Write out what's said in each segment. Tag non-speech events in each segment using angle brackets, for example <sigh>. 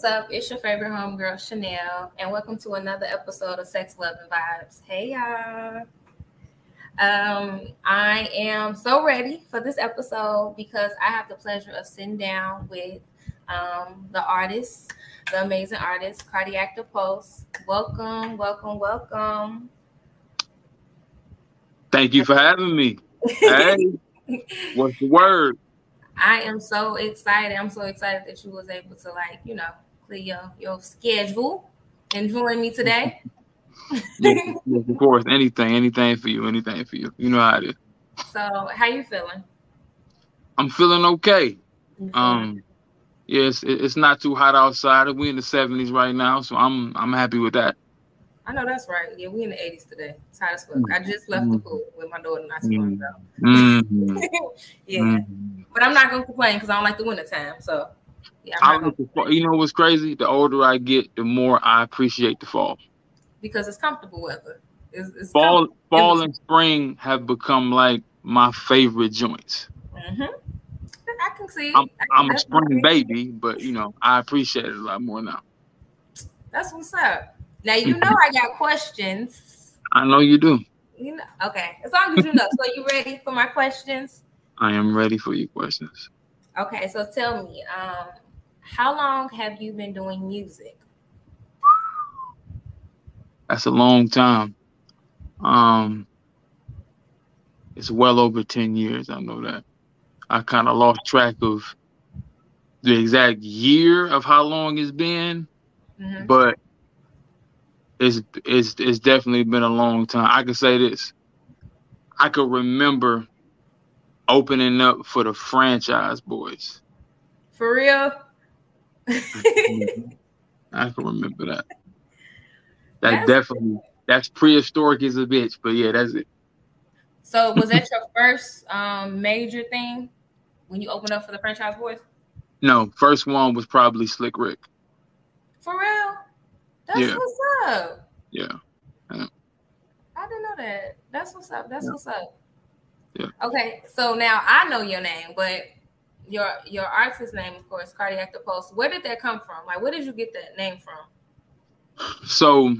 What's up? It's your favorite homegirl, Chanel, and welcome to another episode of Sex, Love, and Vibes. Hey, y'all. Um, I am so ready for this episode because I have the pleasure of sitting down with um, the artist, the amazing artist, Cardiac Da Pulse. Welcome, welcome, welcome. Thank you for having me. Hey, <laughs> what's the word? I am so excited. I'm so excited that you was able to like, you know, your, your schedule and join me today. yes, of course. Anything, anything for you, anything for you. You know how it is. So how you feeling? I'm feeling okay. Um yes, it, it's not too hot outside. We're in the 70s right now, so I'm I'm happy with that. I know that's right. Yeah, we in the 80s today. It's hot as fuck. I just left the pool with my daughter not too long ago. Mhm. <laughs> yeah. Mhm. But I'm not gonna complain because I don't like the winter time. So yeah, I I'm not like the. You know what's crazy? The older I get, the more I appreciate the fall. because it's comfortable weather. It's, it's Fall, fall and spring have become like my favorite joints. hmm I can see. I'm, can I'm a spring baby, but you know I appreciate it a lot more now. That's what's up. Now you know I got questions. I know you do. You know, okay. As long as you know. So you ready for my questions? I am ready for your questions. Okay. So tell me, um, how long have you been doing music? That's a long time. Um, it's well over ten years. I know that. I kind of lost track of the exact year of how long it's been, Mhm. but it's it's it's definitely been a long time. I can say this. I could remember opening up for the Franchise Boyz. For real? I can remember that. That That's- definitely that's prehistoric as a bitch, but yeah, that's it. so was that your first um, major thing when you opened up for the Franchise Boyz? No, first one was probably Slick Rick. For real? That's Yeah. what's up. Yeah. I didn't know that. That's what's up. That's Yeah. what's up. Yeah. Okay, so now I know your name, but your your artist name, of course, Cardiac Da Pulse. Where did that come from? Like, where did you get that name from? So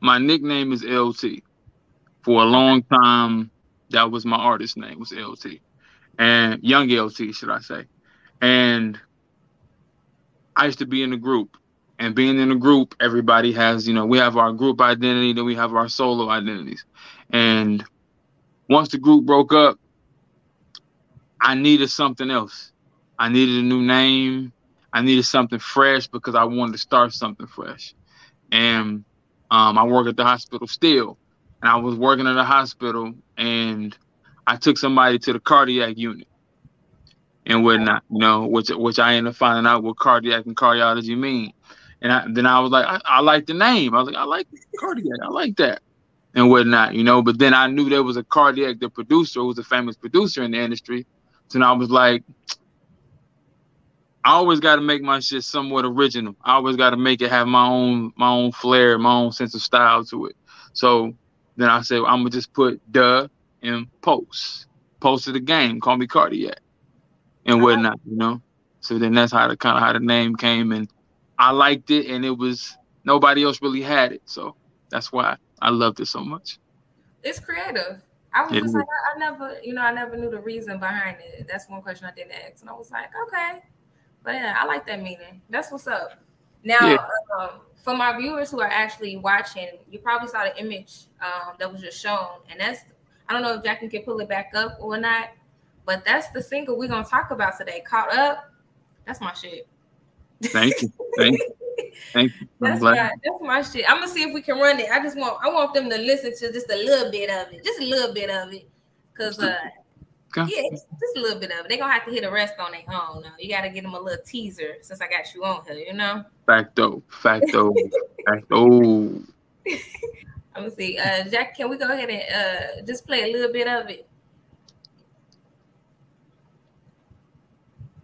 my nickname is LT. For a long time, that was my artist name was LT. And young LT, should I say. And I used to be in a group. And being in a group, everybody has, you know, we have our group identity, then we have our solo identities. And once the group broke up, I needed something else. I needed a new name. I needed something fresh because I wanted to start something fresh. And um, I work at the hospital still. And I was working at the hospital and I took somebody to the cardiac unit and whatnot, you know, which which I ended up finding out what cardiac and cardiology mean. And I, then I was like, I, I like the name. I was like, I like cardiac. I like that and whatnot, you know. But then I knew there was a cardiac, the producer, who was a famous producer in the industry. So I was like, I always got to make my shit somewhat original. I always got to make it have my own my own flair, my own sense of style to it. So then I said, I'm gonna just put duh and post, post of the game. Call me cardiac and uh-huh. whatnot, you know. So then that's how the kind of how the name came, and I liked it, and it was nobody else really had it, so that's why I loved it so much. It's creative. I was It just is. like, I, I never, you know, I never knew the reason behind it. That's one question I didn't ask, and I was like, okay, but yeah, I like that meaning. That's what's up. Now, Yeah. um, for my viewers who are actually watching, you probably saw the image um, that was just shown, and that's I don't know if Jackie can pull it back up or not, but that's the single we're gonna talk about today. Caught up. That's my shit. Thank you, thank you, thank you. <laughs> I'm That's my that's my shit. I'm gonna see if we can run it. I just want I want them to listen to just a little bit of it, just a little bit of it, cause uh Okay. yeah, just just a little bit of it. They're gonna have to hit a rest on their own. Now you gotta give them a little teaser since I got you on here. You know. Facto, facto, facto. <laughs> I'm gonna see. Uh, Jack, can we go ahead and uh just play a little bit of it?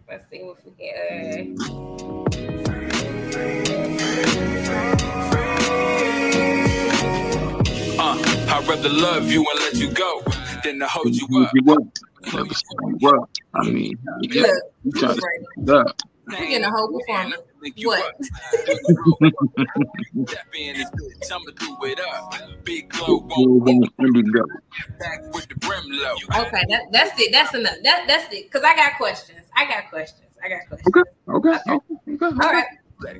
Let's see if we can. Uh... Uh, I'd rather love you and let you go than to hold you up. You up. Never say you up. I mean, you Look, you try to right. up. We're getting a whole performance. What? up. Step in this bitch, do it up. Big glow won't back with the brim low. Okay, that, that's it. That's enough. That that's it. Cause I got questions. I got questions. I got questions. Okay, okay, okay, okay. All right.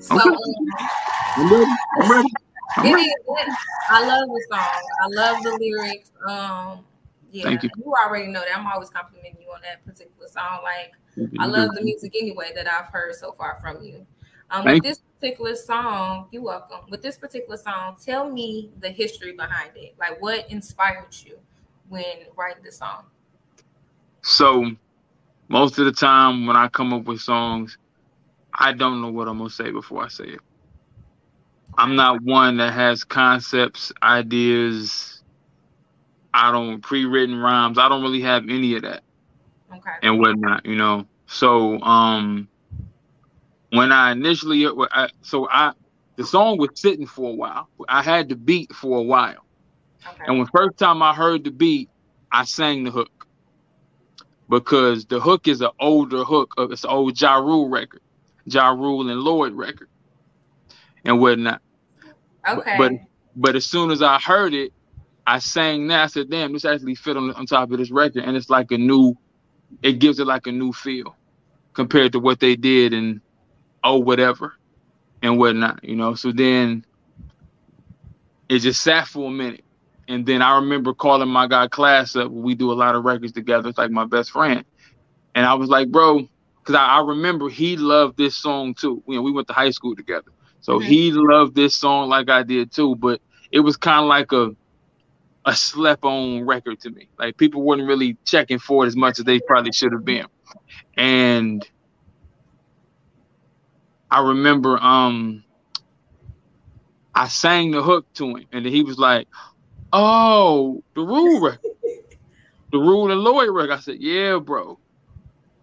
So Okay. um, I'm ready. I'm ready. I'm ready. is. it- I love the song. I love the lyrics. Um, yeah, Thank you. already know that. I'm always complimenting you on that particular song. Like I love the music anyway that I've heard so far from you. Um, Thank with this particular song, you're welcome. With this particular song, tell me the history behind it. Like what inspired you when writing the song? So most of the time when I come up with songs, I don't know what I'm gonna say before I say it. I'm not one that has concepts, ideas. I don't pre-written rhymes. I don't really have any of that Okay. and whatnot, you know. So um when I initially I, so I the song was sitting for a while. I had the beat for a while. Okay. And when first time I heard the beat, I sang the hook because the hook is an older hook. Of, it's an old Ja Rule record, Ja Rule and Lloyd record, and whatnot. okay. But but as soon as I heard it, I sang that. I said, "Damn, this actually fit on, on top of this record, and it's like a new. It gives it like a new feel compared to what they did and oh whatever and whatnot, you know. So then it just sat for a minute. And then I remember calling my guy class up. We do a lot of records together. It's like my best friend. And I was like, bro, because I, I remember he loved this song too. You know, we went to high school together. So Mhm. he loved this song like I did too. But it was kind of like a a slept on record to me. Like people weren't really checking for it as much as they probably should have been. And I remember um I sang the hook to him and he was like, Oh, the rule record. The rule and Lloyd record. I said, Yeah, bro.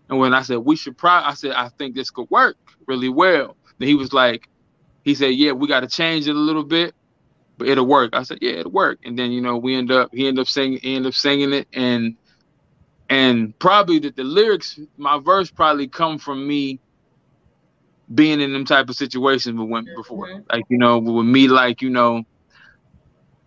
And when I said we should probably I said, I think this could work really well. Then he was like, he said, Yeah, we gotta change it a little bit, but it'll work. I said, Yeah, it'll work. And then you know, we end up he ended up singing he ended up singing it and and probably that the lyrics, my verse probably come from me being in them type of situations with women before. Mhm. Like, you know, with me, like, you know,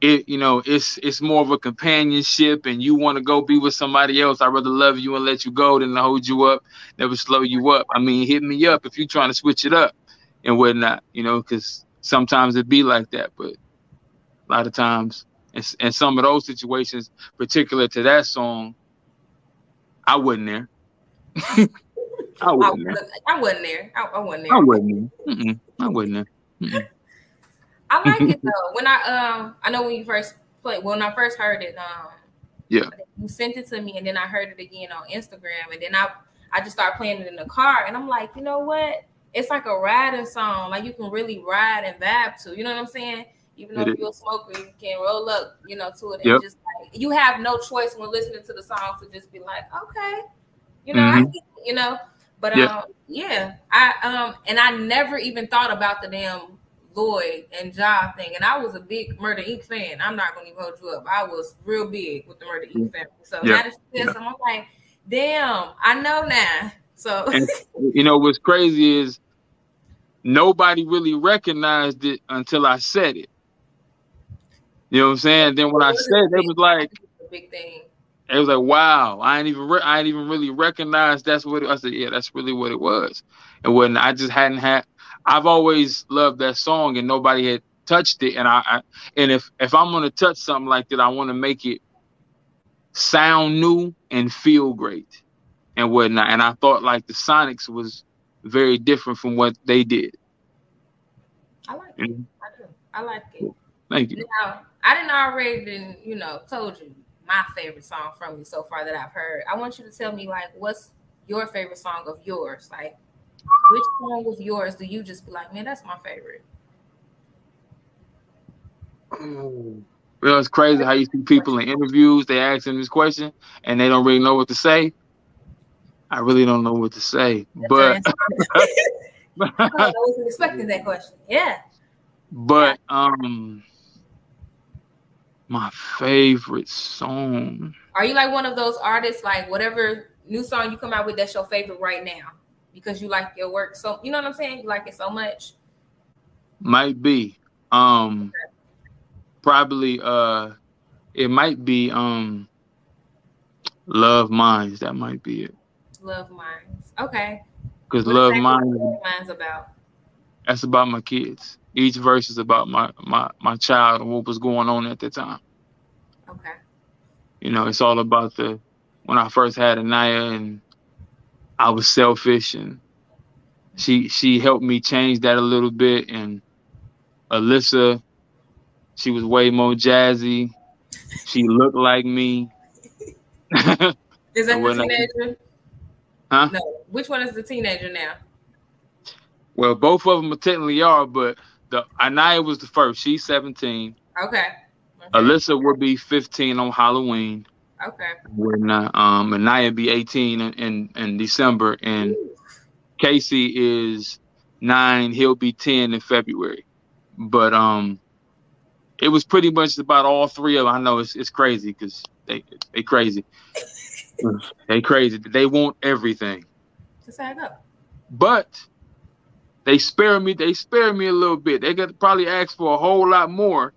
it, you know, it's it's more of a companionship and you want to go be with somebody else. I'd rather love you and let you go than to hold you up, never slow you up. I mean, hit me up if you're trying to switch it up and whatnot, you know, because sometimes it be like that, but a lot of times, and, and some of those situations, particular to that song, I wasn't there. <laughs> I wasn't there. I wasn't there. I, I wasn't there. I wasn't there. Mm-mm. I wasn't there. Mm-mm. I like it though. When I um, I know when you first played, when I first heard it, um, Yeah. you sent it to me, and then I heard it again on Instagram, and then I I just started playing it in the car, and I'm like, you know what? It's like a riding song, like you can really ride and vibe to. You know what I'm saying? Even though if you're a smoker, you can roll up, you know, to it, and Yep. just like you have no choice when listening to the song to just be like, okay, you know, I Mhm. get it, you know. But Yeah. um, yeah, I um, and I never even thought about the damn Lloyd and Ja thing, and I was a big Murder Inc. fan. I'm not gonna even hold you up. I was real big with the Murder Inc. family. So Yeah. now that said something, I'm like, damn, I know now. So And you know what's crazy is nobody really recognized it until I said it. You know what I'm saying? Then when I said it, was like big thing. it was like wow, I ain't even re- I ain't even really recognized that's what it, I said. Yeah, that's really what it was. And when I just hadn't had, I've always loved that song, and nobody had touched it. And I, I and if if I'm gonna touch something like that, I want to make it sound new and feel great and whatnot. And I thought like the Sonics was very different from what they did. I like it. I do. I like it. Thank you. Now, I didn't already, you know, told you my favorite song from you so far that I've heard. I want you to tell me, like, what's your favorite song of yours? Like, which song of yours do you just be like, man, that's my favorite? Well, it's crazy how you see people in interviews, they ask them this question and they don't really know what to say. I really don't know what to say. But <laughs> <laughs> I wasn't expecting that question. Yeah. but um my favorite song. Are you like one of those artists, like whatever new song you come out with, that's your favorite right now? because you like your work so you know what I'm saying? You like it so much. Might be. Um probably uh it might be um Love Minds. That might be it. Love Minds. Okay. Because Love Minds Love Minds about. that's about my kids. Each verse is about my my my child and what was going on at the time. Okay. You know, it's all about the when I first had Anaya and I was selfish and she she helped me change that a little bit and Alyssa, she was way more jazzy. She looked like me. <laughs> Is that the When I- teenager? Huh? No. Which one is the teenager now? well, both of them technically are, but the Anaya was the first. She's 17. Okay. okay. Alyssa will be 15 on Halloween. Okay. When uh, um Anaya be 18 in, in, in December and Casey is nine, he'll be 10 in February. But um it was pretty much about all three of them. I know it's it's crazy because they they crazy. <laughs> they crazy. They want everything. Just how I go. But they spare me, they spare me a little bit. They could probably ask for a whole lot more,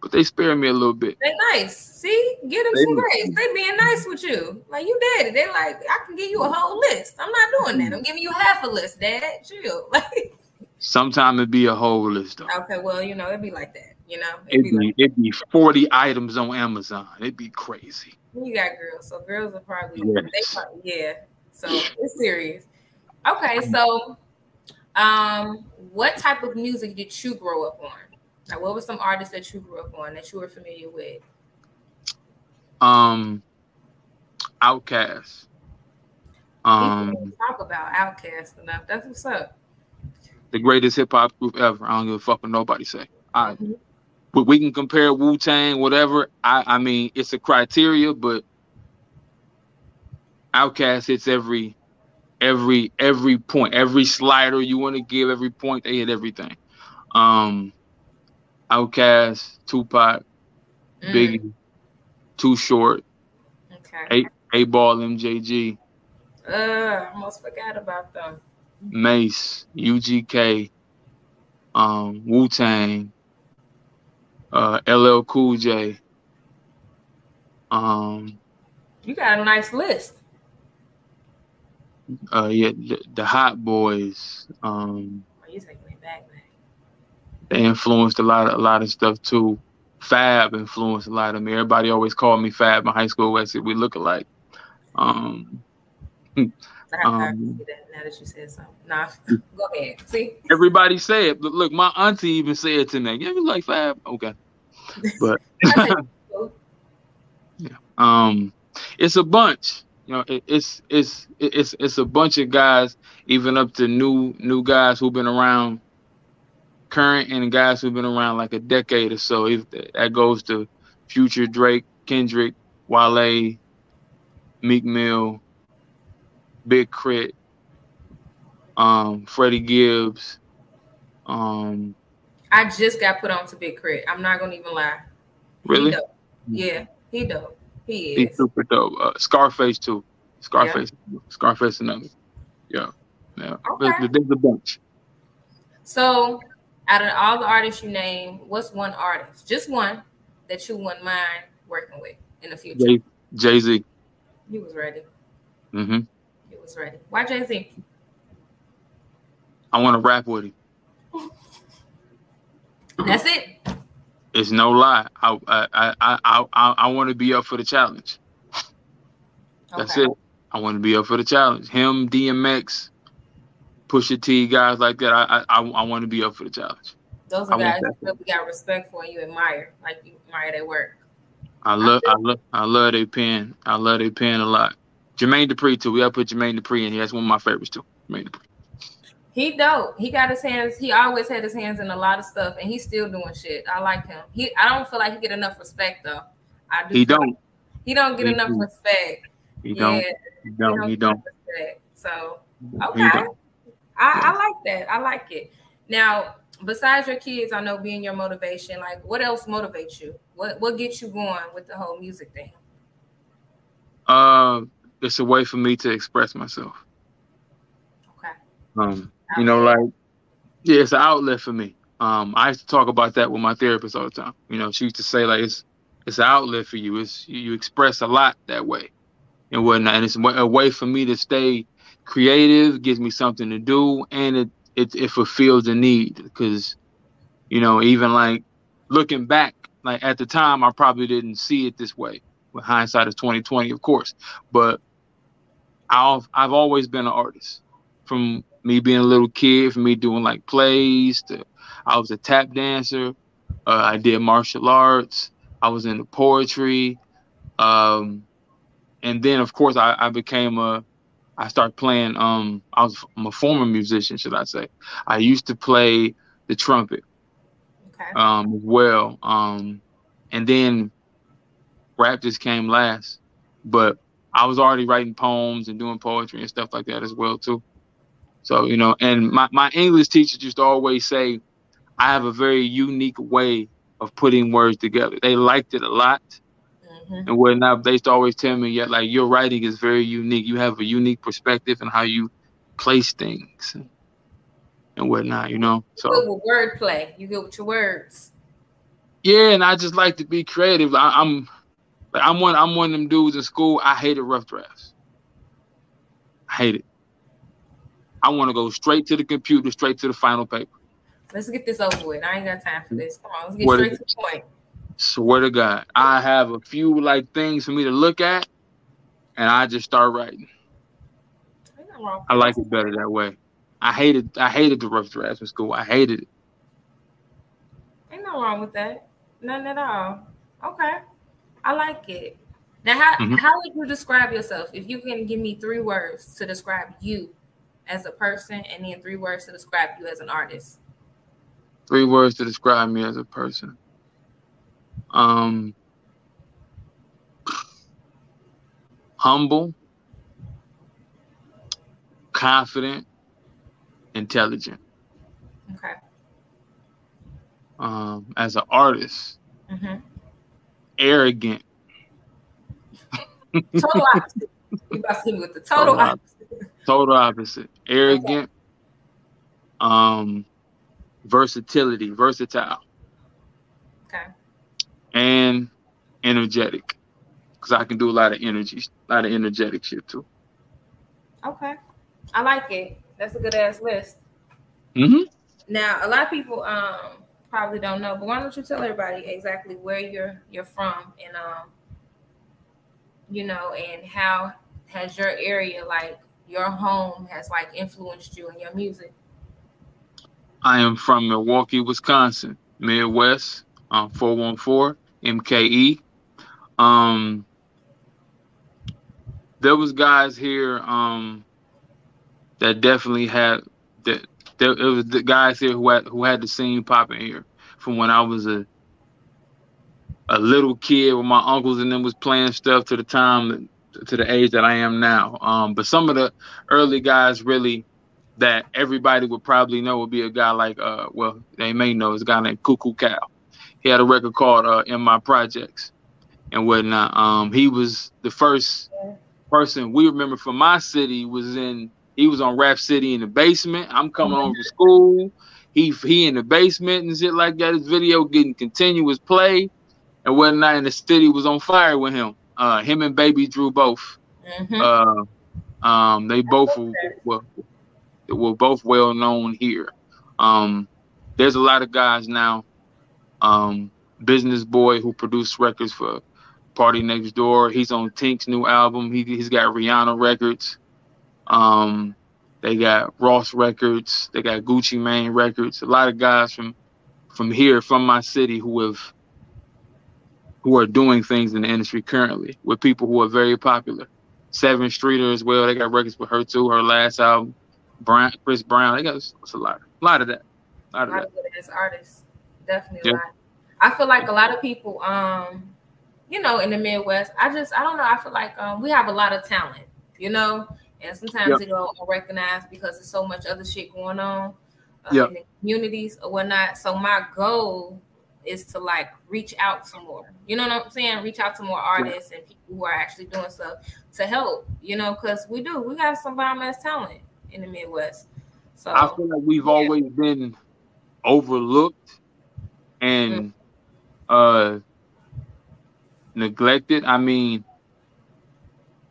but they spare me a little bit. They nice. See, get them They- some grace. They being nice with you. Like you daddy. They like, I can give you a whole list. I'm not doing that. I'm giving you half a list, dad. Chill. <laughs> Like, Sometimes it'd be a whole list though. okay, well, you know, it'd be like that. You know, it'd It'd be be, like it'd be 40 items on Amazon. It'd be crazy. you got girls, so girls are probably Yes. they probably yeah. So it's serious. Okay, so um, what type of music did you grow up on? Like, what were some artists that you grew up on that you were familiar with? Um Outkast. People Um talk about Outkast enough. That's what's up. the greatest hip hop group ever. I don't give a fuck what nobody say. I Mhm. but we can compare Wu Tang, whatever. I I mean it's a criteria, but Outkast hits every every every point, every slider you want to give, every point they hit everything. Um Outkast, Tupac, Mm, Biggie, Too Short, Okay. 8Ball, MJG, Uh, I almost forgot about them. Mase, UGK, um, Wu Tang, uh, LL Cool J, um, You got a nice list. Uh, yeah, the, the Hot Boys. Um, Oh, you taking me back, they influenced a lot of a lot of stuff too. Fab influenced a lot of me. Everybody always called me Fab in high school. I said we look alike. Um, I Um, now that you said something. Nah, <laughs> go ahead. See, everybody said, look, look, my auntie even said to me, "Yeah, you like Fab." Okay, but <laughs> <laughs> oh, um it's a bunch you know it, it's it's it's it's a bunch of guys even up to new new guys who've been around current and guys who've been around like a decade or so if that goes to future drake kendrick wale meek mill Big K.R.I.T. um freddie gibbs um I just got put on to Big Crit. I'm not gonna even lie. He really dope. Yeah, he dope. He he's is. super dope uh, scarface too scarface scarface another yeah yeah Okay. there's, there's a bunch So, out of all the artists you name, what's one artist, just one, that you wouldn't mind working with in the future? Jay Z. He was ready. Mm hmm He was ready. Why Jay Z? I want to rap with him. That's it. It's no lie. I I I I I, I want to be up for the challenge. That's Okay. it. I want to be up for the challenge. Him, DMX, Pusha T, guys like that. I I I want to be up for the challenge. Those are want guys that. you really got respect for and you admire, like you admire their work. I love I love I love their pen. I love their pen a lot. Jermaine Dupri too. We gotta put Jermaine Dupri in here. That's one of my favorites too. Jermaine Dupri. He dope. He got his hands. He always had his hands in a lot of stuff, and he's still doing shit. I like him. He. I don't feel like he get enough respect though. I do. He don't. He don't get He enough do. respect. He don't. Yeah, He don't. He don't. enough respect. So okay, I, don't. I like that. I like it. Now, besides your kids, I know being your motivation. Like, what else motivates you? What What gets you going with the whole music thing? Uh, it's a way for me to express myself. Okay. Um, you know, like yeah, it's an outlet for me. Um, I used to talk about that with my therapist all the time. You know, she used to say like it's it's an outlet for you. It's you express a lot that way and whatnot, and it's a way for me to stay creative. Gives me something to do, and it it, it fulfills a need because you know even like looking back, like at the time, I probably didn't see it this way. With hindsight is twenty twenty, of course, but I've I've always been an artist from me being a little kid, from me doing like plays to I was a tap dancer. Uh, I did martial arts. I was into poetry. Um, and then of course I, I became a I started playing um I was I'm a former musician, should I say. I used to play the trumpet. Okay. Um well. Um and then rap just came last. But I was already writing poems and doing poetry and stuff like that as well too. So, you know, and my, my English teachers used to always say I have a very unique way of putting words together. They liked it a lot Mhm. and whatnot. They used to always tell me, yeah, like your writing is very unique. You have a unique perspective and how you place things and whatnot, you know. Good So with wordplay. You good with your words. yeah, and I just like to be creative. I, I'm like I'm one I'm one of them dudes in school. I hated rough drafts. I hate it. I want to go straight to the computer, straight to the final paper. Let's get this over with. I ain't got time for this. Come on, let's get straight to the point. Swear to God, I have a few like things for me to look at, and I just start writing. Ain't nothing wrong I like it better that way. I hated I hated the rough drafts in school. I hated it. Ain't no wrong with that. Nothing at all. Okay. I like it. Now, how, Mhm. how would you describe yourself? If you can give me three words to describe you as a person and then three words to describe you as an artist. Three words to describe me as a person. Um humble, confident, intelligent. Okay. Um as an artist, hmm arrogant. Total opposite. You about to hit me with the total Total opposite. Total opposite. Arrogant. Um versatility, versatile. Okay. and energetic because I can do a lot of energy, a lot of energetic shit too. Okay. I like it. That's a good ass list. Mm-hmm. Now, a lot of people um probably don't know, but why don't you tell everybody exactly where you're you're from and um you know and how has your area like your home has like influenced you in your music? I am from Milwaukee, Wisconsin, Midwest, um, 414 MKE. Um, there was guys here um, that definitely had that. There, it was the guys here who had who had the scene popping here from when I was a a little kid with my uncles and them was playing stuff to the time to the age that I am now. Um, but some of the early guys really that everybody would probably know would be a guy like uh well they may know is a guy named Coo Coo Cal. He had a record called uh, In My Projects and whatnot. Um, he was the first person we remember from my city was in he was on Rap City in the basement. I'm coming home from school. He he in the basement and shit like that. His video getting continuous play and whatnot. And the city was on fire with him. Uh, him and Baby Drew both. Mhm. Uh, um, they both were, were, were both well known here. Um, there's a lot of guys now. Um, Bizness Boi who produced records for Party Next Door. He's on Tink's new album. He he's got Rihanna records. Um, they got Ross records. They got Gucci Mane records. A lot of guys from from here, from my city, who have who are doing things in the industry currently with people who are very popular. Sevyn Streeter as well. They got records with her too. Her last album, Brown, Chris Brown. They got it's a lot, a lot of that, a lot A of lot that. of good ass artists. Definitely a Yeah. lot. I feel like a lot of people, um, you know, in the Midwest, I just I don't know. I feel like um we have a lot of talent, you know, and sometimes Yep. it don't recognize because there's so much other shit going on uh, Yep. in the communities or whatnot. So my goal is to like reach out to more. You know what I'm saying? Reach out to more artists and people who are actually doing stuff to help. You know, because we do. We got some bomb ass talent in the Midwest. So I feel like we've yeah. always been overlooked and uh neglected. I mean,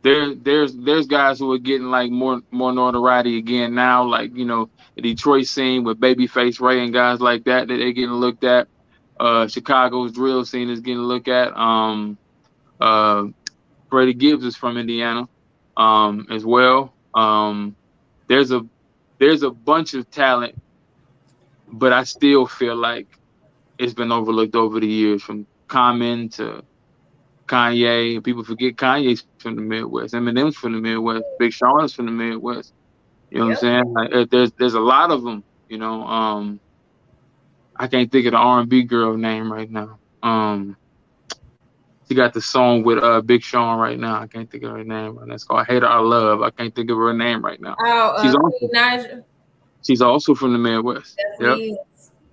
there there's there's guys who are getting like more more notoriety again now, like you know the Detroit scene with Babyface Ray and guys like that that they're getting looked at. Uh, Chicago's drill scene is getting looked at. Um, uh, Freddie Gibbs is from Indiana, um, as well. Um, there's a there's a bunch of talent, but I still feel like it's been overlooked over the years, from Common to Kanye. People forget Kanye's from the Midwest. Eminem's from the Midwest. Big Sean's from the Midwest. You know what I'm saying? Like, uh, there's there's a lot of them. You know, um, I can't think of the R&B girl name right now. Um, she got the song with uh Big Sean right now. I can't think of her name. And it's called "Hater I Love." I can't think of her name right now. Oh, uh, She's. Naija. She's also from the Midwest. Yep.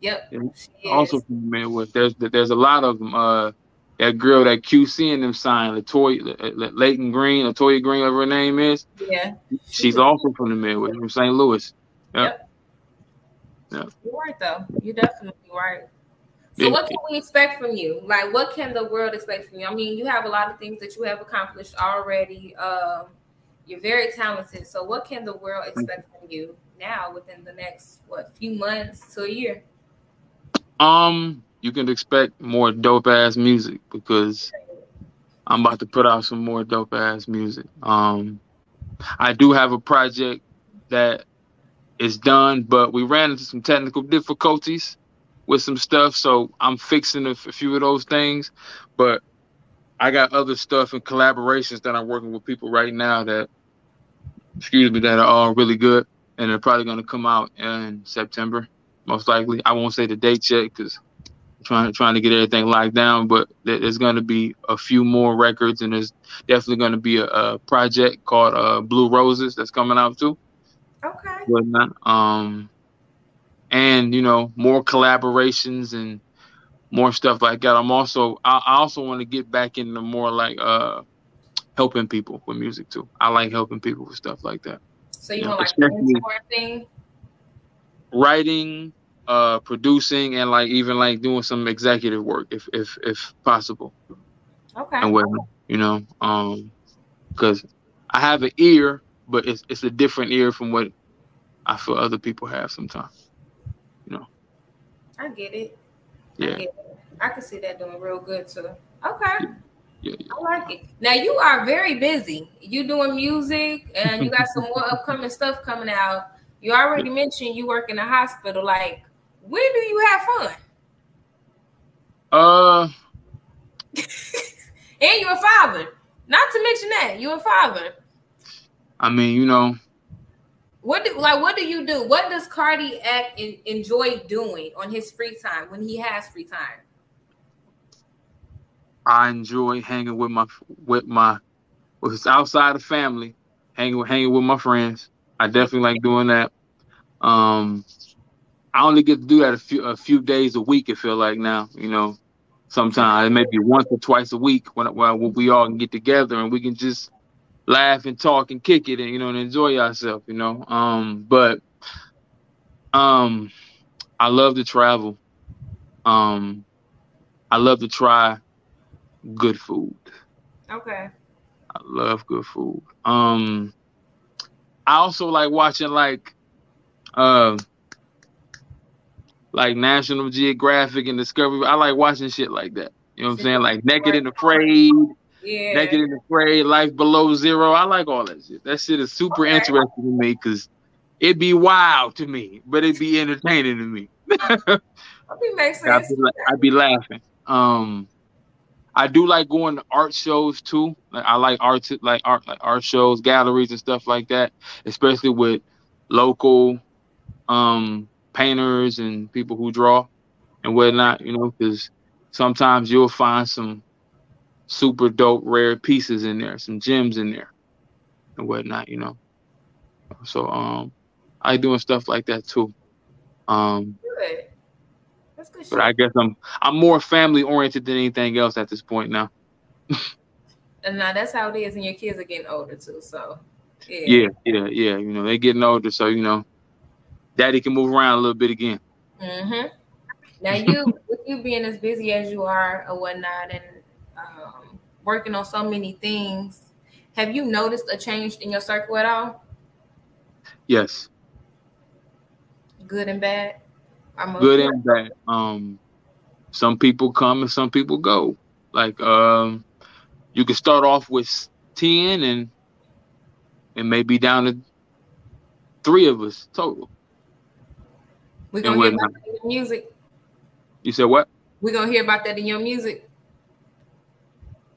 Yep. She is. Also from the Midwest. There's there's a lot of them. Uh, that girl that QC and them signed, Latoya, Layton Greene, Latoya Green, whatever her name is. yeah. She's also from the Midwest, from St. Louis. You're right though. You're definitely right. So Yeah. what can we expect from you? Like what can the world expect from you? I mean, you have a lot of things that you have accomplished already. Um, you're very talented. So what can the world expect from you now within the next what few months to a year? Um, you can expect more dope ass music because I'm about to put out some more dope ass music. Um, I do have a project that is done, but we ran into some technical difficulties with some stuff, so I'm fixing a, f- a few of those things. But I got other stuff and collaborations that I'm working with people right now that, excuse me, that are all really good, and they're probably going to come out in September, most likely. I won't say the date yet because trying trying to get everything locked down, but there- there's going to be a few more records, and there's definitely going to be a, a project called uh, Blue Roses that's coming out too. Okay. Whatnot. Um, and you know more collaborations and more stuff like that. I'm also I, I also want to get back into more like uh helping people with music too. I like helping people with stuff like that. So you Yeah, want like the mentor thing? Writing, uh, producing, and like even like doing some executive work if if if possible. Okay. and whatnot, you know, um, because I have an ear, but it's it's a different ear from what I feel other people have sometimes. You know. I get it. I Yeah, get it. I can see that doing real good too. Okay. yeah, yeah. I like it. Now you are very busy. You doing music and you got some more <laughs> upcoming stuff coming out. You already mentioned you work in a hospital. Like, when do you have fun? Uh, <laughs> And you're a father. Not to mention that you're a father. I mean, you know, What do like? What do you do? What does Cardiac en- enjoy doing on his free time when he has free time? I enjoy hanging with my with my with it's outside of family, hanging with hanging with my friends. I definitely like doing that. Um, I only get to do that a few a few days a week. It feel like now, you know. Sometimes maybe once or twice a week when when we all can get together and we can just laugh and talk and kick it and you know and enjoy yourself You know. Um, but um, I love to travel. Um, I love to try good food. Okay. I love good food. Um, I also like watching like, uh, like National Geographic and Discovery. I like watching shit like that. You know what I'm saying? Like Naked and Afraid, Yeah. Naked and Afraid, Life Below Zero. I like all that shit. That shit is super Okay. interesting to me because it'd be wild to me, but it'd be entertaining to me. <laughs> I'd be, like, I'd be laughing. Um, I do like going to art shows too. Like I like art, like art, like art shows, galleries, and stuff like that. Especially with local um, painters and people who draw and whatnot. You know, because sometimes you'll find some super dope, rare pieces in there, some gems in there, and whatnot. You know. So um, I doing stuff like that too. Um, Good. That's good shit. but I guess I'm I'm more family oriented than anything else at this point now. <laughs> and now that's how it is, and your kids are getting older too. So, yeah. Yeah, yeah, yeah. You know, they getting older, so you know, Daddy can move around a little bit again. Mm-hmm. Now you, <laughs> with you being as busy as you are or whatnot, and working on so many things, have you noticed a change in your circle at all? Yes, Good and bad. I'm good and bad. Um, some people come and some people go. Like um, you can start off with ten and and maybe down to three of us total. we and gonna hear about that in your music. You said what? We're gonna hear about that in your music. Probably not. I don't wanna talk about that shit. Of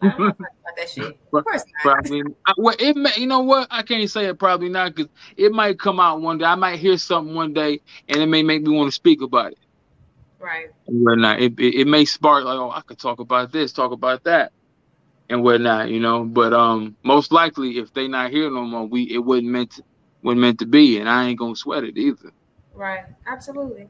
<laughs> course not. Probably. I, well, it may. You know what? I can't say it. Probably not because it might come out one day. I might hear something one day, and it may make me want to speak about it. Right. and whatnot. It, it it may spark like, oh, I could talk about this, talk about that, and whatnot, you know. But um, most likely, if they not here no more, we it wasn't meant to, wasn't meant to be, and I ain't gonna sweat it either. Right. Absolutely.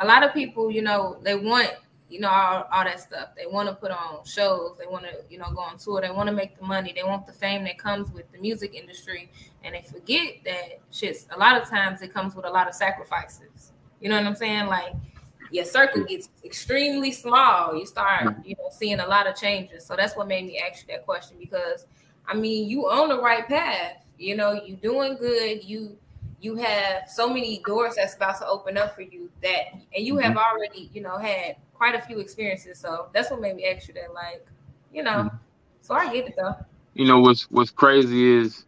A lot of people, you know, they want, you know, all, all that stuff. They want to put on shows. They want to, you know, go on tour. They want to make the money. They want the fame that comes with the music industry. And they forget that shit, a lot of times it comes with a lot of sacrifices. You know what I'm saying? Like your circle gets extremely small. You start, mm-hmm. you know, seeing a lot of changes. So that's what made me ask you that question because I mean, you on the right path. You know, you doing good. You you have so many doors that's about to open up for you that and you have mm-hmm. already you know had quite a few experiences so that's what made me you that like you know mm-hmm. so i get it though You know what's what's crazy is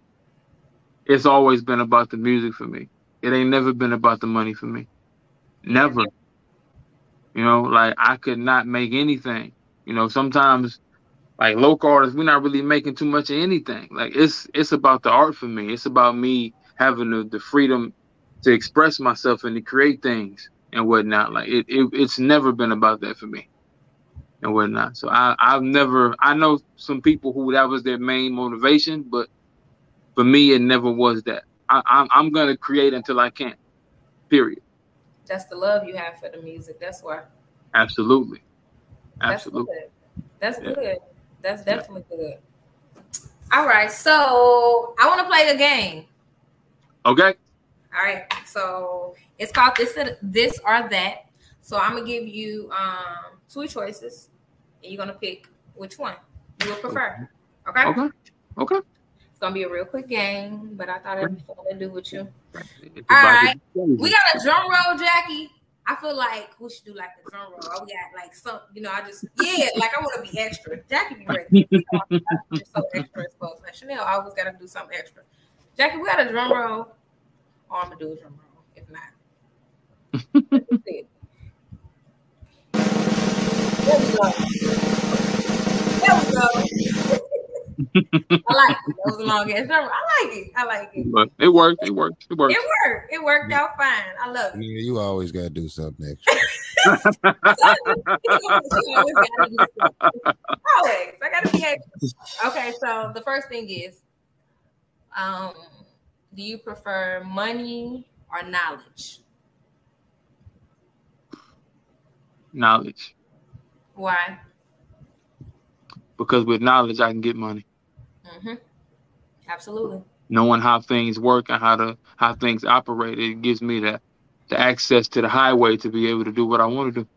it's always been about the music for me. It ain't never been about the money for me. Never. You know, like I could not make anything. You know, sometimes like local artists, we're not really making too much of anything. Like it's it's about the art for me. It's about me having the, the freedom to express myself and to create things and whatnot. Like it, it it's never been about that for me and whatnot. So I I've never I know some people who that was their main motivation, but for me it never was that. I, I'm I'm gonna create until I can't. Period. that's the love you have for the music that's why Absolutely. Absolutely. that's good that's Yeah. good that's definitely good all right so i want to play a game Okay. All right. So it's called this this or that. So I'm gonna give you um two choices, and you're gonna pick which one you would prefer. Okay. Okay. Okay. It's gonna be a real quick game, but I thought it'd be fun to do with you. It's All right. We got a drum roll, Jackie. I feel like we should do like a drum roll. We got like some, you know, I just yeah, like I want to be extra. Jackie be ready. <laughs> So extra exposed. Like Chanel always got to do something extra. Jackie, we got a drum roll. Oh, I'm gonna do a drum roll. If not, Let's see. there we go. There we go. I like it. That was a long ass drum roll. I like it. I like it. But it worked. It worked. It worked. It worked. It worked out fine. I love it. Yeah, you always gotta do something extra. <laughs> Always. I gotta be extra. Okay, so the first thing is um do you prefer money or knowledge? Knowledge. Why? Because with knowledge I can get money. Mm-hmm. Absolutely. Knowing how things work and how to how things operate, it gives me the the access to the highway to be able to do what I want to do.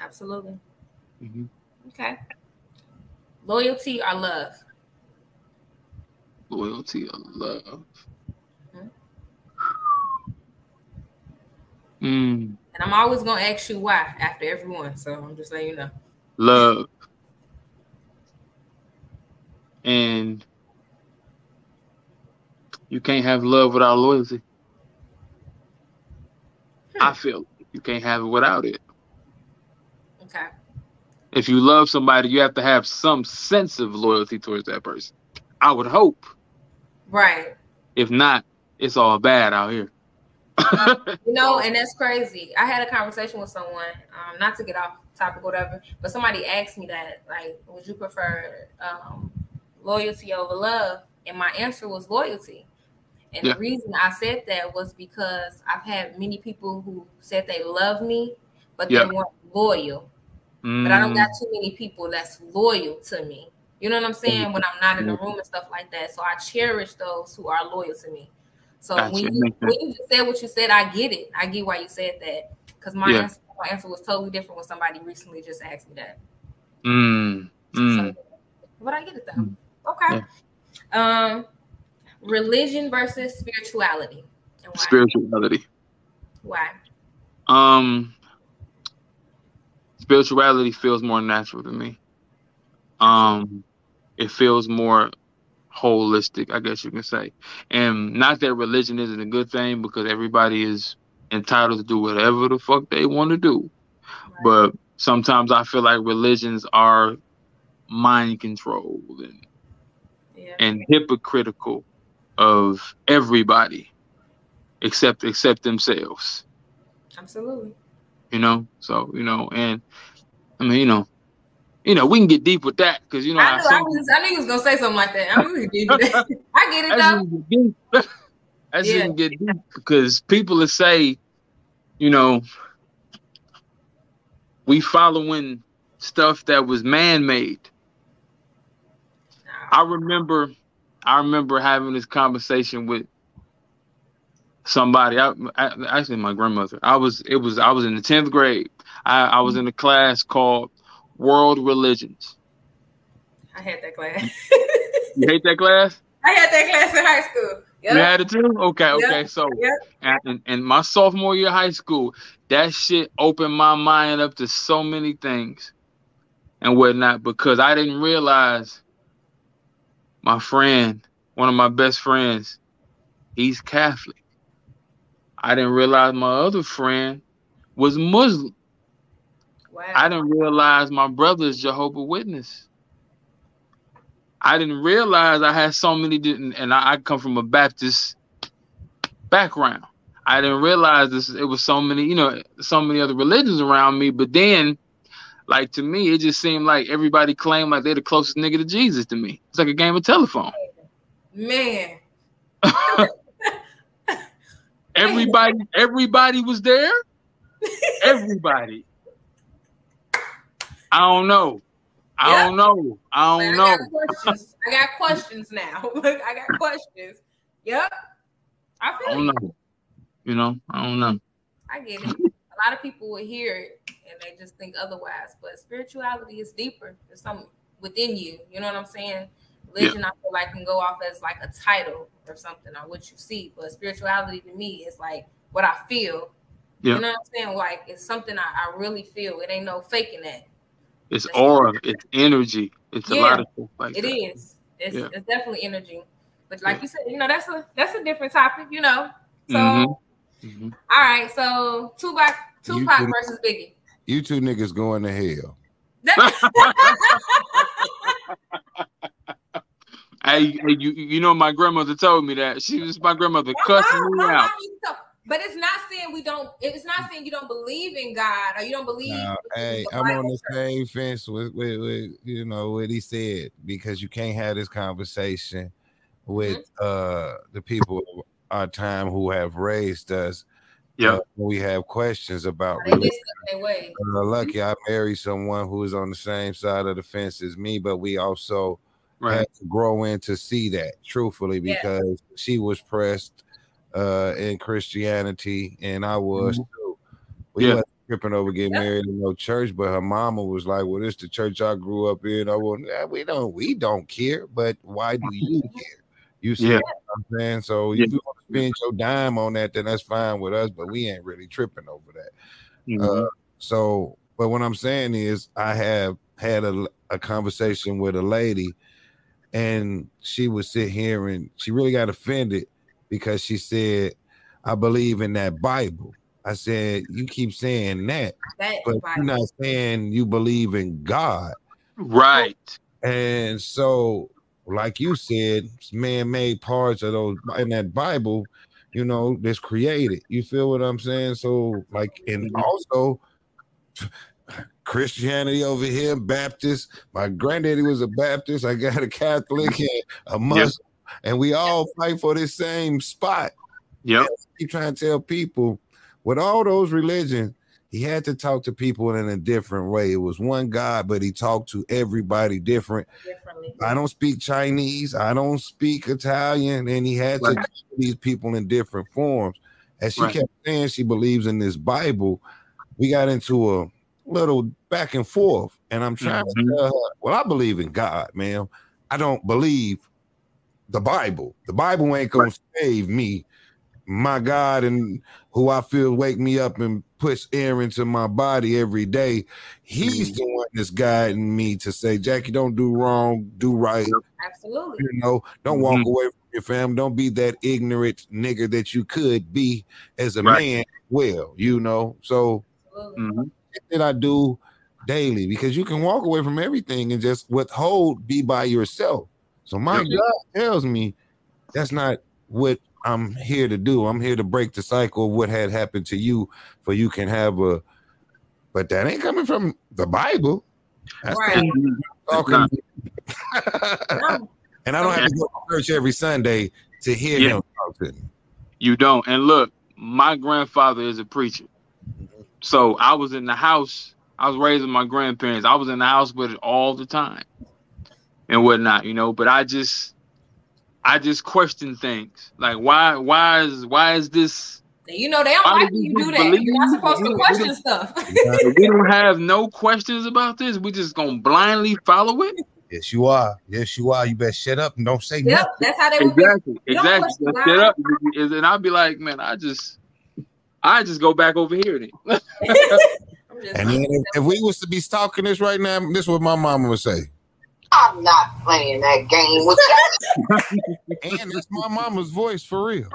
Absolutely. Mhm. Okay. Loyalty or love? Loyalty or love. Mhm. Mm, And I'm always gonna ask you why after everyone. So I'm just letting you know. love. And you can't have love without loyalty. I feel you can't have it without it. Okay. If you love somebody, you have to have some sense of loyalty towards that person. I would hope. Right. If not, it's all bad out here. <laughs> You know, and that's crazy. I had a conversation with someone, um, not to get off topic, or whatever, but somebody asked me that, like, would you prefer um, loyalty over love? And my answer was loyalty. And Yeah. the reason I said that was because I've had many people who said they love me, but Yeah. they weren't loyal. But I don't Mm, got too many people that's loyal to me. You know what I'm saying? When I'm not in the room and stuff like that. So I cherish those who are loyal to me. So Gotcha. when you when you just said what you said, I get it. I get why you said that because my Yeah. answer my answer was totally different when somebody recently just asked me that. Mm, mm. So, but I get it though. Mm. Okay. Um, religion versus spirituality. And why? Spirituality. Why? Um, spirituality feels more natural to me. Um, it feels more holistic, I guess you can say. And not that religion isn't a good thing because everybody is entitled to do whatever the fuck they want to do. Right. But sometimes I feel like religions are mind controlled and, yeah. and hypocritical of everybody except except themselves. Absolutely. you know. So you know, and I mean, you know, you know, we can get deep with that because you know, I knew, I, some- was, I knew you was gonna say something like that. I knew you did that. I get it though. you can get deep, <laughs> as you Yeah. get deep because people will say, you know, we following stuff that was man made. I remember, I remember having this conversation with somebody. I, I actually my grandmother. I was it was I was in the tenth grade. I, I was mm-hmm. in a class called World Religions. I had that class. <laughs> You hate that class? I had that class in high school. Yep. You had it too? Okay, Yep. okay. So Yep. and, and, my sophomore year of high school, that shit opened my mind up to so many things and whatnot because I didn't realize my friend, one of my best friends, he's Catholic. I didn't realize my other friend was Muslim. Wow. I didn't realize my brother's Jehovah Witness. I didn't realize I had so many didn't, and I, I come from a Baptist background. I didn't realize this. It was so many, you know, so many other religions around me. But then, like to me, it just seemed like everybody claimed like they're the closest nigga to Jesus to me. It's like a game of telephone. Man. <laughs> Everybody, everybody was there. <laughs> Everybody. I don't know. I Yeah. don't know. I don't I know. got questions. I got questions now. <laughs> I got questions. Yep. I I feel don't you. know. You know, I don't know. I get it. A lot of people will hear it and they just think otherwise, but spirituality is deeper. There's something within you. You know what I'm saying? Religion, I feel like, can go off as like a title or something or what you see, but spirituality to me is like what I feel. Yeah. You know what I'm saying? Like it's something I, I really feel. It ain't no faking that. It's aura, it's energy, it's a lot of stuff like It that. is. It's, Yeah. it's definitely energy. But like Yeah. you said, you know, that's a that's a different topic, you know. So Mhm. Mhm. all right, so Tupac You Tupac can- versus Biggie. You two niggas going to hell. <laughs> Hey, hey, you you know my grandmother told me that. She was my grandmother cussing me Why- why out. <laughs> you so- But it's not saying we don't. It's not saying you don't believe in God or you don't believe. Now, in hey, I'm on the same fence with, with, with you know what he said because you can't have this conversation with Mm-hmm. uh the people of our time who have raised us. Yeah. uh, we have questions about They get religion. stuck in their ways. Uh, lucky I married someone who is on the same side of the fence as me, but we also Right. had to grow in to see that truthfully Yeah. because she was pressed uh in Christianity and I was too. We Yeah. wasn't tripping over getting Yeah. married in no church, but her mama was like, Well, this the church I grew up in. I went, "Yeah, we don't we don't care, but why do you <laughs> care? You see Yeah. what I'm saying? So Yeah. if you want to spend your dime on that, then that's fine with us, but we ain't really tripping over that. Mhm. Uh, so, but what I'm saying is, I have had a, a conversation with a lady, and she would sit here and she really got offended because she said, "I believe in that Bible." I said, "You keep saying that, That but Bible. you're not saying you believe in God." right. And so, like you said, man-made parts of those in that Bible, you know, that's created. You feel what I'm saying? So, like, and Mhm. also <laughs> Christianity over here, Baptist. My granddaddy was a Baptist. I got a Catholic and a Muslim, and we all fight for this same spot. Yep. Keep trying to tell people with all those religions, he had to talk to people in a different way. It was one God, but he talked to everybody different. I don't speak Chinese, I don't speak Italian, and he had to talk to these people in different forms. As she Right. kept saying she believes in this Bible, we got into a little back and forth, and I'm trying Mhm. to tell her, well, I believe in God, man. I don't believe the Bible. The Bible ain't gonna save me. My God and who I feel wake me up and puts air into my body every day. He's Mhm. the one that's guiding me to say, Jackie, don't do wrong, do right. Absolutely. You know, don't walk Mhm. away from your family. Don't be that ignorant nigga that you could be as a Right. man. Well, you know, so Absolutely. Mhm. that I do daily because you can walk away from everything and just withhold, be by yourself. So my Yeah. God tells me that's not what I'm here to do. I'm here to break the cycle of what had happened to you, for you can have a. But that ain't coming from the Bible. That's Right. talking. Mm-hmm. No, <laughs> and I don't have to go to church every Sunday to hear Yeah. him talk to me. You don't. And look, my grandfather is a preacher. Mm-hmm. So I was in the house. I was raised with my grandparents. I was in the house with it all the time and whatnot, you know. But I just I just question things. Like why why is why is this you know they don't like do you you do that. You're not supposed to question you- stuff. we don't <laughs> have no questions about this? We just gonna blindly follow it? Yes, you are. Yes, you are. You better shut up and don't say yep, that's how they would be. Exactly. Don't Exactly. question Just God. Shut up. And I'll be like, man, I just I just go back over here then. <laughs> And then if, if we was to be stalking this right now, this is what my mama would say. I'm not playing that game with you. <laughs> And it's my mama's voice for real.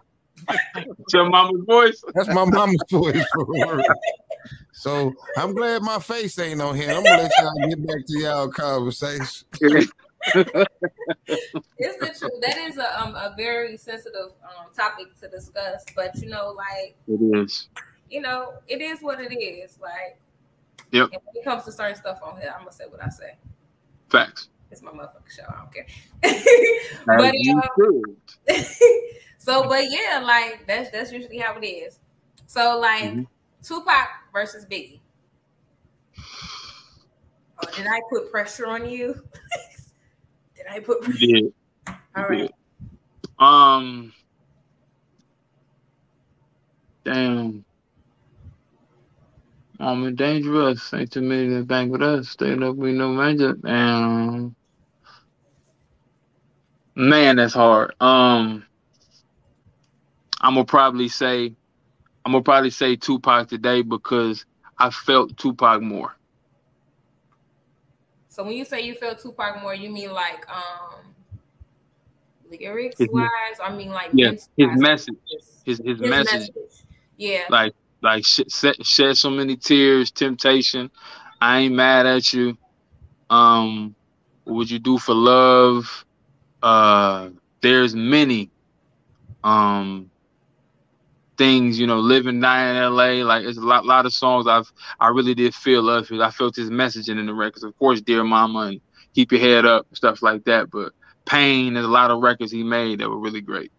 It's your mama's voice. That's my mama's voice for real. So I'm glad my face ain't on here. I'm gonna let y'all get back to y'all conversation. It's the truth. That is a um a very sensitive um topic to discuss. But you know, like It is. you know, it is what it is. Like, Yep. and when it comes to certain stuff on here, I'm gonna say what I say. Facts. It's my motherfucking show. I don't care. <laughs> But you um, <laughs> so, but yeah, like that's that's usually how it is. So, like Mhm. Tupac versus Biggie. Oh, did I put pressure on you? <laughs> did I put? Pressure? You did. All right. Um. Damn. I'm in dangerous. Ain't too many that bang with us. Staying up, we no major. Um. Man, that's hard. Um. I'm gonna probably say, I'm gonna probably say Tupac today because I felt Tupac more. So when you say you feel Tupac more, you mean like um lyrics wise? I mean like Yeah, his message, His, his his, message. message. Yeah. like like sh- shed so many tears temptation i ain't mad at you um what would you do for love uh there's many um things you know living dying in la like it's a lot lot of songs i've i really did feel of it i felt his messaging in the records of course dear mama and keep your head up stuff like that but pain there's a lot of records he made that were really great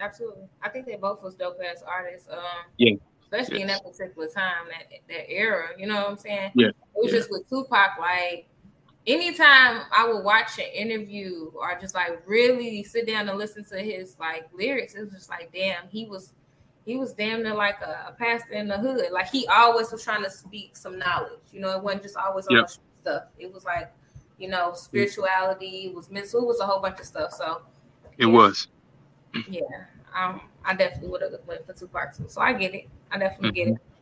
Absolutely. I think they both was dope ass artists. Um Yeah. especially in that particular time, that that era. You know what I'm saying? Yeah. It was Yeah. just with Tupac, like anytime I would watch an interview or just like really sit down and listen to his like lyrics, it was just like, damn, he was he was damn near like a, a pastor in the hood. Like he always was trying to speak some knowledge. You know, it wasn't just always on Yep. stuff. It was like, you know, spirituality, it was mental, it was a whole bunch of stuff. So it Yeah. was yeah, um, I definitely would have went for Tupac. So I get it. I definitely get Mm-hmm.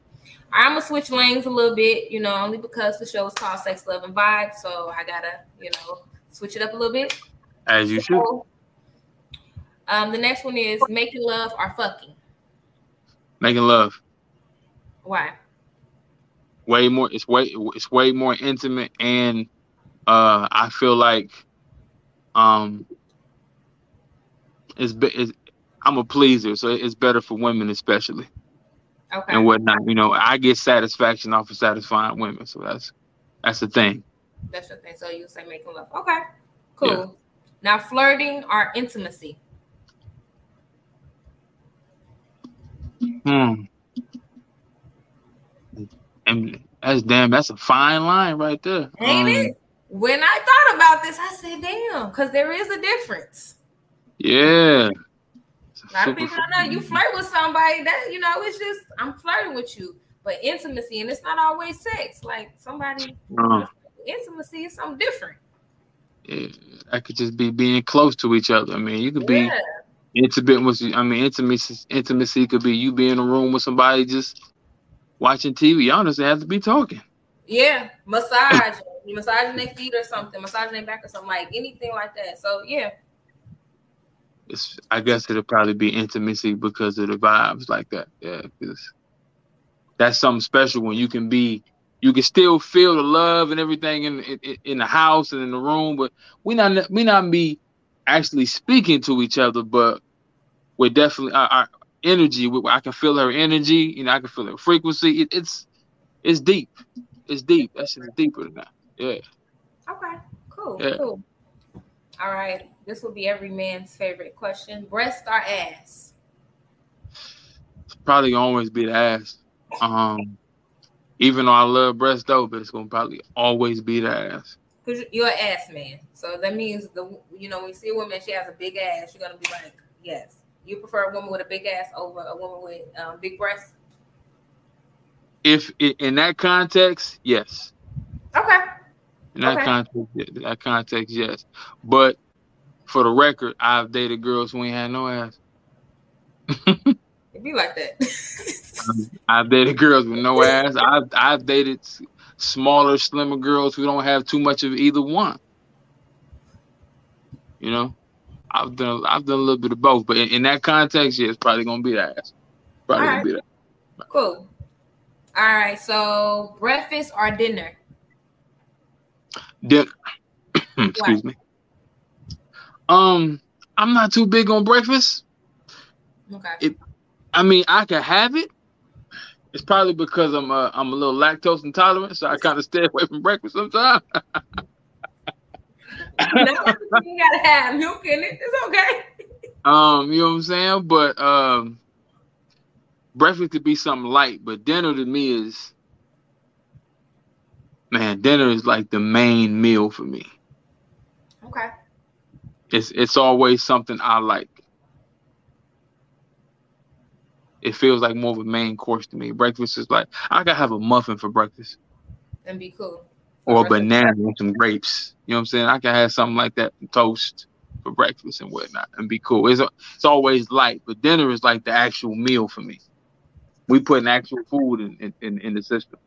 I'm gonna switch lanes a little bit, you know, only because the show is called Sex, Love, and Vibe. So I gotta, you know, switch it up a little bit. as you should um, the next one is making love or fucking. making love Why? way more it's way it's way more intimate and uh i feel like um it's, it's i'm a pleaser so it's better for women especially Okay. and whatnot you know i get satisfaction off of satisfying women so that's that's the thing That's the thing. So you say making love. Okay. Cool. Now flirting or intimacy. hmm And that's damn, that's a fine line right there. Ain't Um, it? When I thought about this, I said, damn, because there is a difference. Yeah. A lot of people don't know you flirt with somebody that you know it's just I'm flirting with you, but intimacy and it's not always sex. Like somebody Uh, intimacy is something different. yeah, that could just be being close to each other. I mean, you could be Yeah, intimate with I mean intimacy intimacy could be you be in a room with somebody just watching TV. Doesn't have to be talking. yeah, massage, you massaging their feet or something, massaging their back or something like anything like that. So yeah, It's I guess it'll probably be intimacy because of the vibes like that. Yeah, because that's something special when you can be you can still feel the love and everything in in, in the house and in the room, but we not we not be actually speaking to each other, but we're definitely our, our energy. we- I can feel her energy. You know, I can feel her frequency. It, it's it's deep. It's deep. That's deeper than that. Yeah. okay, cool, Yeah. cool. All right, this will be every man's favorite question: breast or ass? It's probably always be the ass. Um, even though I love breast though, but it's gonna probably always be the ass. Cause you're an ass man, so that means the you know when you see a woman she has a big ass, you're gonna be like, yes. You prefer a woman with a big ass over a woman with um, big breasts? If in that context, yes. Okay. In that Okay. context, that context, yes. But for the record, I've dated girls who ain't had no ass. It be like that. <laughs> I've dated girls with no <laughs> ass. I've I've dated smaller, slimmer girls who don't have too much of either one. You know, I've done I've done a little bit of both, but in, in that context, yeah, it's probably gonna be the ass. Probably Alright. gonna be that. cool. All right. So breakfast or dinner? Dinner. <coughs> Excuse me. Um, I'm not too big on breakfast. Okay. I mean, I can have it. It's probably because I'm uh, I'm a little lactose intolerant, so I kind of stay <laughs> away from breakfast sometimes. <laughs> you gotta have milk in it. It's okay. Um, you know what I'm saying? But um breakfast could be something light, but dinner to me is man, dinner is like the main meal for me. Okay. It's it's always something I like. It feels like more of a main course to me. Breakfast is like I could have a muffin for breakfast And be cool. or a Rest of the banana and some grapes. You know what I'm saying? I can have something like that toast for breakfast and whatnot and be cool. It's it's always light, but dinner is like the actual meal for me. We put an actual food in, in, in the system.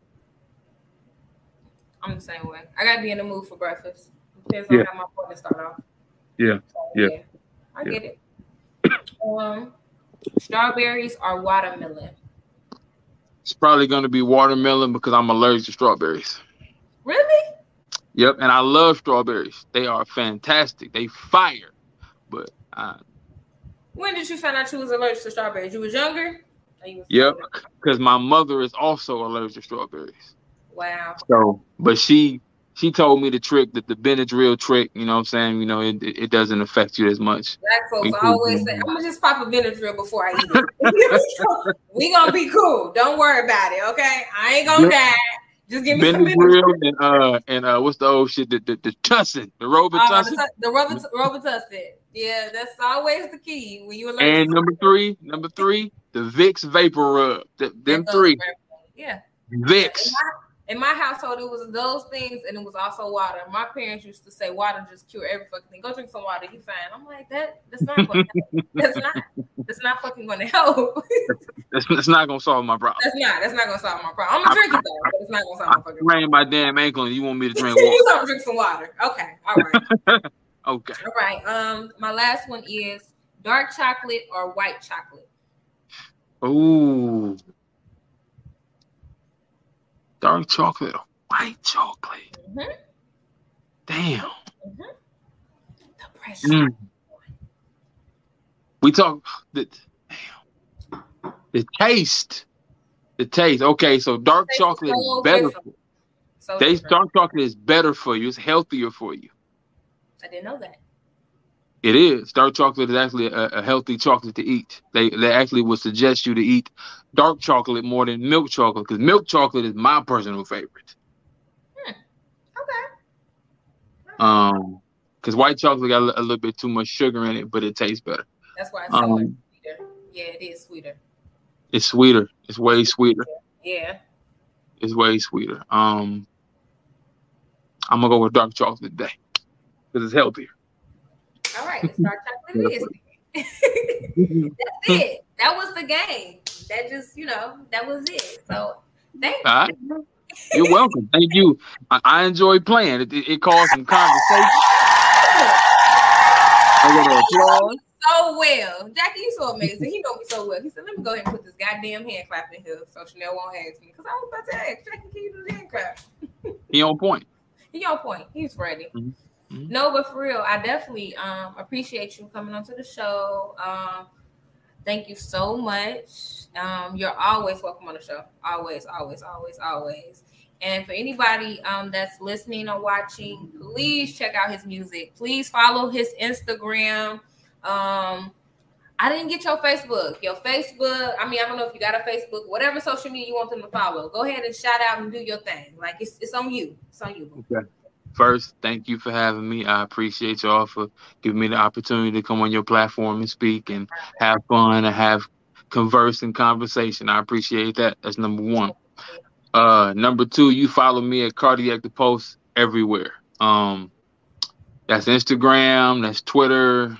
I'm the same way. I gotta be in the mood for breakfast. Depends on Yeah. how my morning start off. Yeah. So, Yeah. I Yeah. get it. Um, strawberries or watermelon? It's probably gonna be watermelon because I'm allergic to strawberries. Really? Yep, and I love strawberries. They are fantastic. They fire. But uh, When did you find out you was allergic to strawberries? You was younger? You was yep, because my mother is also allergic to strawberries. Wow. So, but she she told me the trick that the Benadryl trick. You know what I'm saying? You know, it, it doesn't affect you as much. Black folks We cool. always say, I'm gonna just pop a Benadryl before I eat it. <laughs> we gonna be cool. Don't worry about it, okay? I ain't gonna die. Just give me some Benadryl. Benadryl and uh and uh what's the old shit? The the, the Tussin, the Robitussin. the, the rubber, Robitussin. Yeah, that's always the key when you. And number three, number three, the Vicks VapoRub. Th- them three. Yeah. Vicks. In my, household, it was those things, and it was also water. My parents used to say, "Water just cure every fucking thing. Go drink some water, you fine." I'm like, that that's not gonna help. that's not that's not fucking gonna help. <laughs> It's, it's not gonna solve my problem. that's not that's not gonna solve my problem. I'm gonna drink it though, but it's not gonna solve I my fucking problem. sprained my damn ankle, and you want me to <laughs> drink water? you gonna drink some water? Okay, all right, <laughs> Okay. all right. Um, my last one is dark chocolate or white chocolate. Ooh. Dark chocolate or white chocolate. Mhm. Damn. The pressure. Mm. We talk the damn. The taste. The taste. Okay, so dark chocolate so is better. different. So Taste dark chocolate is better for you. It's healthier for you. I didn't know that. It is. Dark chocolate is actually a, a healthy chocolate to eat. They they actually would suggest you to eat dark chocolate more than milk chocolate because milk chocolate is my personal favorite. Okay. Um, because white chocolate got a, a little bit too much sugar in it, but it tastes better. That's why it's so much Um, sweeter. Yeah, it is sweeter. It's sweeter. It's way sweeter. Yeah. It's way sweeter. Um, I'm gonna go with dark chocolate today because it's healthier. All right, it's dark chocolate it is. That's it. That was the game. That just, you know, that was it. So thank you. All right. You're welcome. Thank you. I, I enjoy playing. It, it, it caused some conversation. I got an applause. so well. Jackie, you so amazing. He know me so well. He said, let me go ahead and put this goddamn hand clap in here so Chanel won't ask me. Because I was about to ask, Jackie, can you do the hand clap? He on point. He on point. He's ready. Mhm. Mhm. No, but for real, I definitely um appreciate you coming onto the show. Um, thank you so much. Um, you're always welcome on the show. Always, always, always, always. And for anybody um that's listening or watching, please check out his music. Please follow his Instagram. Um, I didn't get your Facebook. Your Facebook, I mean, I don't know if you got a Facebook, whatever social media you want them to follow. Go ahead and shout out and do your thing. Like it's it's on you. It's on you. boo. First, thank you for having me. I appreciate y'all for giving me the opportunity to come on your platform and speak and have fun and have converse and conversation. I appreciate that. That's number one. Uh, number two, you follow me at Cardiac Da Pulse everywhere. Um, that's Instagram, that's Twitter,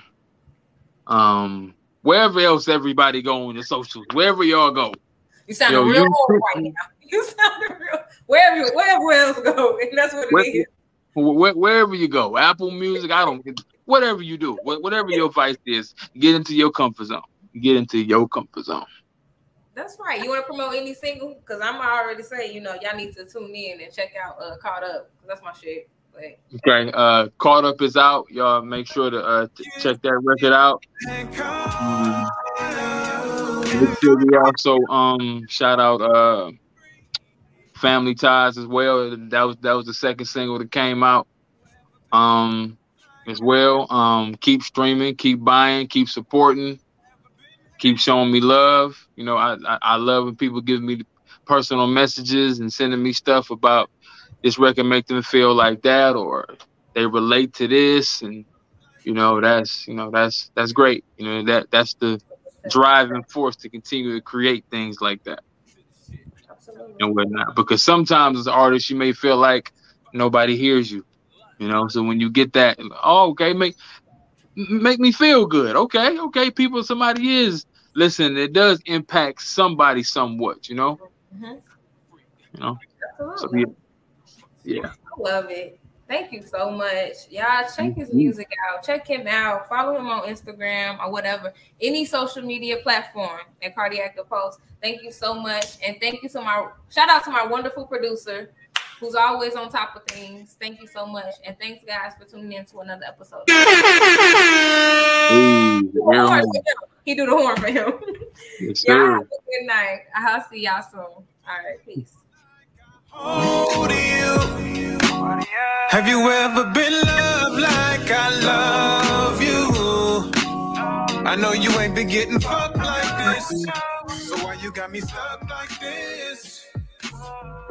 um, wherever else everybody go on the socials, wherever y'all go. You sound Yo, real you- old right now. <laughs> You sound real wherever wherever else go, and <laughs> that's what it Where- is. Wh- wherever you go, Apple Music, I don't, whatever you do, whatever your vice is, get into your comfort zone. Get into your comfort zone. That's right. You want to promote any single? Because I'm already saying, you know, y'all need to tune in and check out uh Caught Up. That's my shit. But Okay, uh, Caught Up is out. Y'all make sure to uh, t- check that record out. Make sure we also um shout out uh Family Ties as well. That was that was the second single that came out. Um as well. Um keep streaming, keep buying, keep supporting, keep showing me love. You know, I I, I love when people give me personal messages and sending me stuff about this record make them feel like that or they relate to this and you know that's you know that's that's great. You know that that's the driving force to continue to create things like that absolutely. and whatnot. Because sometimes as an artist, you may feel like nobody hears you, you know. So when you get that, oh, okay, make make me feel good. Okay, okay, people, somebody is listen. It does impact somebody somewhat, you know. Mhm. You know. So yeah, yeah. I love it. Thank you so much. Y'all check his mm-hmm. music out. Check him out. Follow him on Instagram or whatever. Any social media platform at Cardiac Da Pulse. Thank you so much. And thank you to my shout out to my wonderful producer who's always on top of things. Thank you so much. And thanks guys for tuning in to another episode. <laughs> Ooh, Horn yeah. for him. He do the horn for him. Yes, y'all have a good night. I'll see y'all soon. All right, peace. Have you ever been loved like I love you? I know you ain't been getting fucked like this. So why you got me stuck like this?